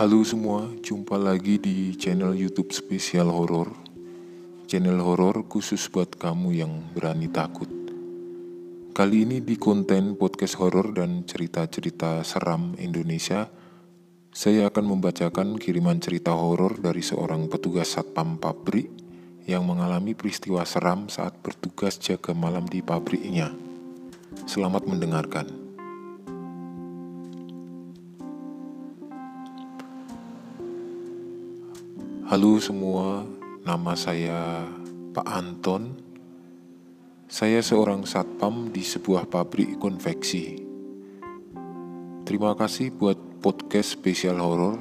Halo semua, jumpa lagi di channel YouTube spesial horor. Channel horor khusus buat kamu yang berani takut. Kali ini di konten podcast horor dan cerita-cerita seram Indonesia, saya akan membacakan kiriman cerita horor dari seorang petugas satpam pabrik yang mengalami peristiwa seram saat bertugas jaga malam di pabriknya. Selamat mendengarkan. Halo semua, nama saya Pak Anton. Saya seorang satpam di sebuah pabrik konveksi. Terima kasih buat podcast spesial horor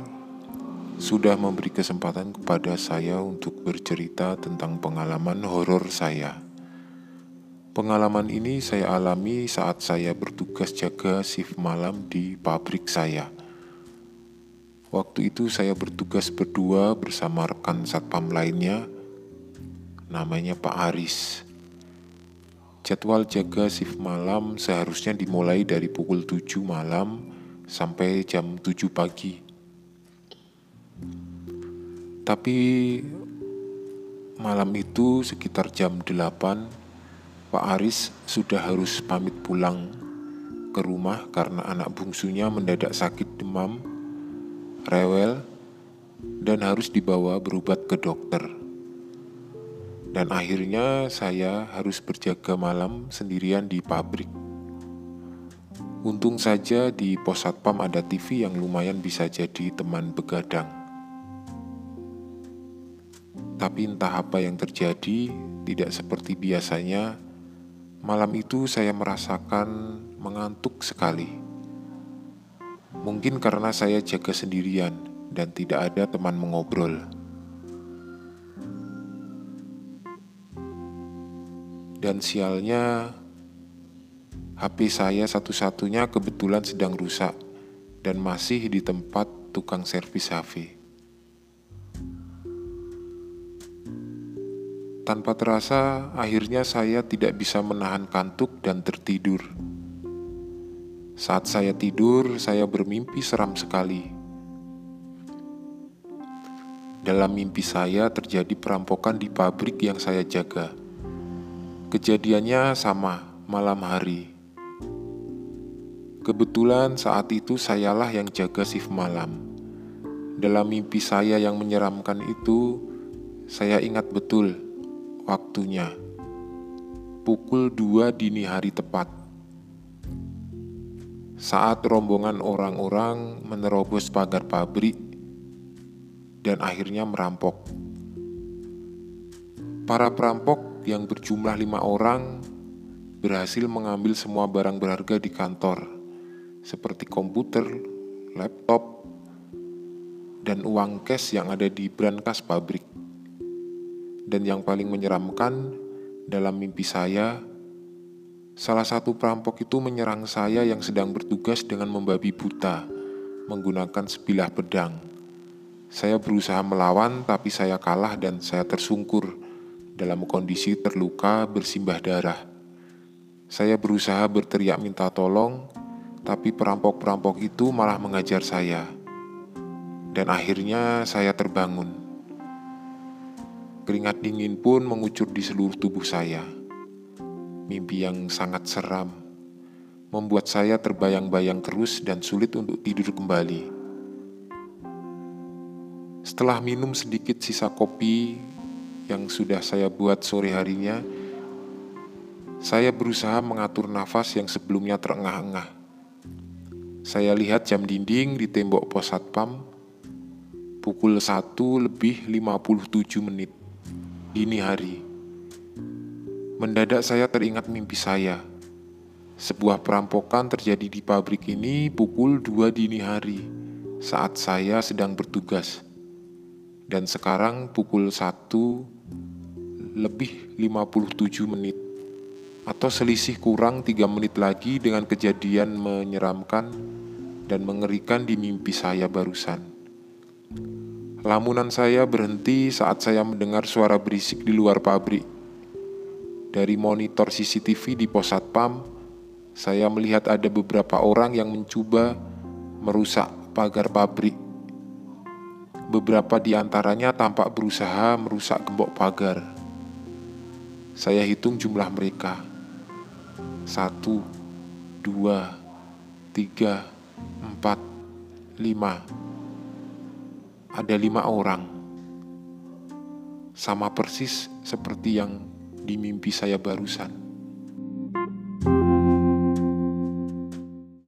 sudah memberi kesempatan kepada saya untuk bercerita tentang pengalaman horor saya. Pengalaman ini saya alami saat saya bertugas jaga shift malam di pabrik saya. Waktu itu saya bertugas berdua bersama rekan satpam lainnya, namanya Pak Aris. Jadwal jaga shift malam seharusnya dimulai dari pukul 7 malam sampai jam 7 pagi. Tapi malam itu sekitar jam 8, Pak Aris sudah harus pamit pulang ke rumah karena anak bungsunya mendadak sakit demam rewel, dan harus dibawa berobat ke dokter. Dan akhirnya saya harus berjaga malam sendirian di pabrik. Untung saja di pos satpam ada TV yang lumayan bisa jadi teman begadang. Tapi entah apa yang terjadi, tidak seperti biasanya. Malam itu saya merasakan mengantuk sekali. Mungkin karena saya jaga sendirian dan tidak ada teman mengobrol. Dan sialnya, HP saya satu-satunya kebetulan sedang rusak dan masih di tempat tukang servis HP. Tanpa terasa, akhirnya saya tidak bisa menahan kantuk dan tertidur. Saat saya tidur, saya bermimpi seram sekali. Dalam mimpi saya terjadi perampokan di pabrik yang saya jaga. Kejadiannya sama malam hari. Kebetulan saat itu sayalah yang jaga shift malam. Dalam mimpi saya yang menyeramkan itu, saya ingat betul waktunya. Pukul 2 dini hari tepat saat rombongan orang-orang menerobos pagar pabrik dan akhirnya merampok. Para perampok yang berjumlah lima orang berhasil mengambil semua barang berharga di kantor, seperti komputer, laptop, dan uang cash yang ada di brankas pabrik. Dan yang paling menyeramkan dalam mimpi saya Salah satu perampok itu menyerang saya yang sedang bertugas dengan membabi buta, menggunakan sebilah pedang. Saya berusaha melawan, tapi saya kalah dan saya tersungkur dalam kondisi terluka bersimbah darah. Saya berusaha berteriak minta tolong, tapi perampok-perampok itu malah mengajar saya. Dan akhirnya saya terbangun. Keringat dingin pun mengucur di seluruh tubuh saya mimpi yang sangat seram, membuat saya terbayang-bayang terus dan sulit untuk tidur kembali. Setelah minum sedikit sisa kopi yang sudah saya buat sore harinya, saya berusaha mengatur nafas yang sebelumnya terengah-engah. Saya lihat jam dinding di tembok pos satpam pukul 1 lebih 57 menit dini hari. Mendadak saya teringat mimpi saya. Sebuah perampokan terjadi di pabrik ini pukul 2 dini hari saat saya sedang bertugas. Dan sekarang pukul 1 lebih 57 menit atau selisih kurang 3 menit lagi dengan kejadian menyeramkan dan mengerikan di mimpi saya barusan. Lamunan saya berhenti saat saya mendengar suara berisik di luar pabrik dari monitor CCTV di pos satpam, saya melihat ada beberapa orang yang mencoba merusak pagar pabrik Beberapa di antaranya tampak berusaha merusak gembok pagar. Saya hitung jumlah mereka. Satu, dua, tiga, empat, lima. Ada lima orang. Sama persis seperti yang di mimpi saya barusan.